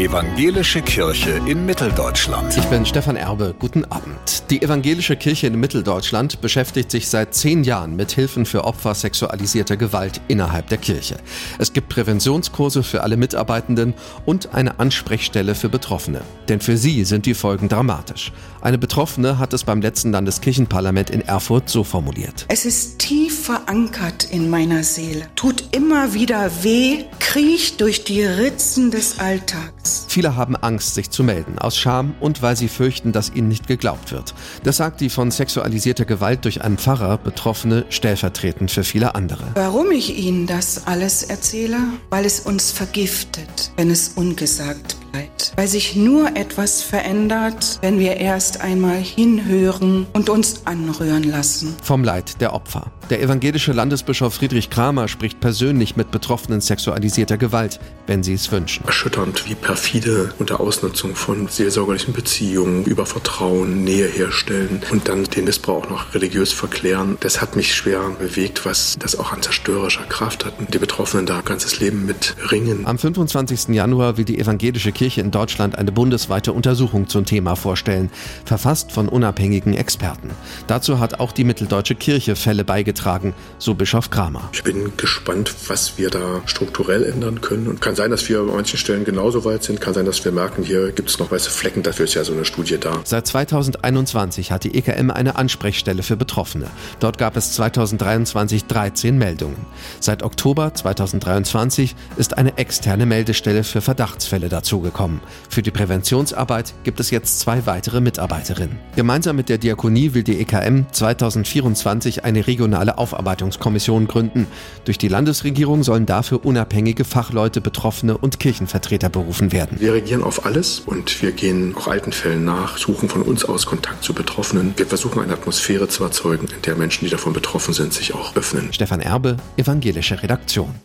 Evangelische Kirche in Mitteldeutschland. Ich bin Stefan Erbe. Guten Abend. Die Evangelische Kirche in Mitteldeutschland beschäftigt sich seit zehn Jahren mit Hilfen für Opfer sexualisierter Gewalt innerhalb der Kirche. Es gibt Präventionskurse für alle Mitarbeitenden und eine Ansprechstelle für Betroffene. Denn für sie sind die Folgen dramatisch. Eine Betroffene hat es beim letzten Landeskirchenparlament in Erfurt so formuliert. Es ist tief verankert in meiner Seele, tut immer wieder weh, kriecht durch die Ritzen des Alltags. Viele haben Angst, sich zu melden, aus Scham und weil sie fürchten, dass ihnen nicht geglaubt wird. Das sagt die von sexualisierter Gewalt durch einen Pfarrer Betroffene stellvertretend für viele andere. Warum ich Ihnen das alles erzähle? Weil es uns vergiftet, wenn es ungesagt bleibt. Weil sich nur etwas verändert, wenn wir erst einmal hinhören und uns anrühren lassen. Vom Leid der Opfer. Der evangelische Landesbischof Friedrich Kramer spricht persönlich mit Betroffenen sexualisierter Gewalt, wenn sie es wünschen. Erschütternd, wie perfide unter Ausnutzung von seelsorgerlichen Beziehungen, über Vertrauen, Nähe herstellen und dann den Missbrauch noch religiös verklären. Das hat mich schwer bewegt, was das auch an zerstörerischer Kraft hat und die Betroffenen da ganzes Leben mit ringen. Am 25. Januar will die evangelische Kirche in Deutschland eine bundesweite Untersuchung zum Thema vorstellen, verfasst von unabhängigen Experten. Dazu hat auch die Mitteldeutsche Kirche Fälle beigetragen so Bischof Kramer. Ich bin gespannt, was wir da strukturell ändern können. Und kann sein, dass wir an manchen Stellen genauso weit sind. Kann sein, dass wir merken, hier gibt es noch weiße Flecken. Dafür ist ja so eine Studie da. Seit 2021 hat die EKM eine Ansprechstelle für Betroffene. Dort gab es 2023 13 Meldungen. Seit Oktober 2023 ist eine externe Meldestelle für Verdachtsfälle dazugekommen. Für die Präventionsarbeit gibt es jetzt zwei weitere Mitarbeiterinnen. Gemeinsam mit der Diakonie will die EKM 2024 eine regionale Aufarbeitungskommission gründen. Durch die Landesregierung sollen dafür unabhängige Fachleute, Betroffene und Kirchenvertreter berufen werden. Wir reagieren auf alles und wir gehen auch alten Fällen nach, suchen von uns aus Kontakt zu Betroffenen. Wir versuchen eine Atmosphäre zu erzeugen, in der Menschen, die davon betroffen sind, sich auch öffnen. Stefan Erbe, Evangelische Redaktion.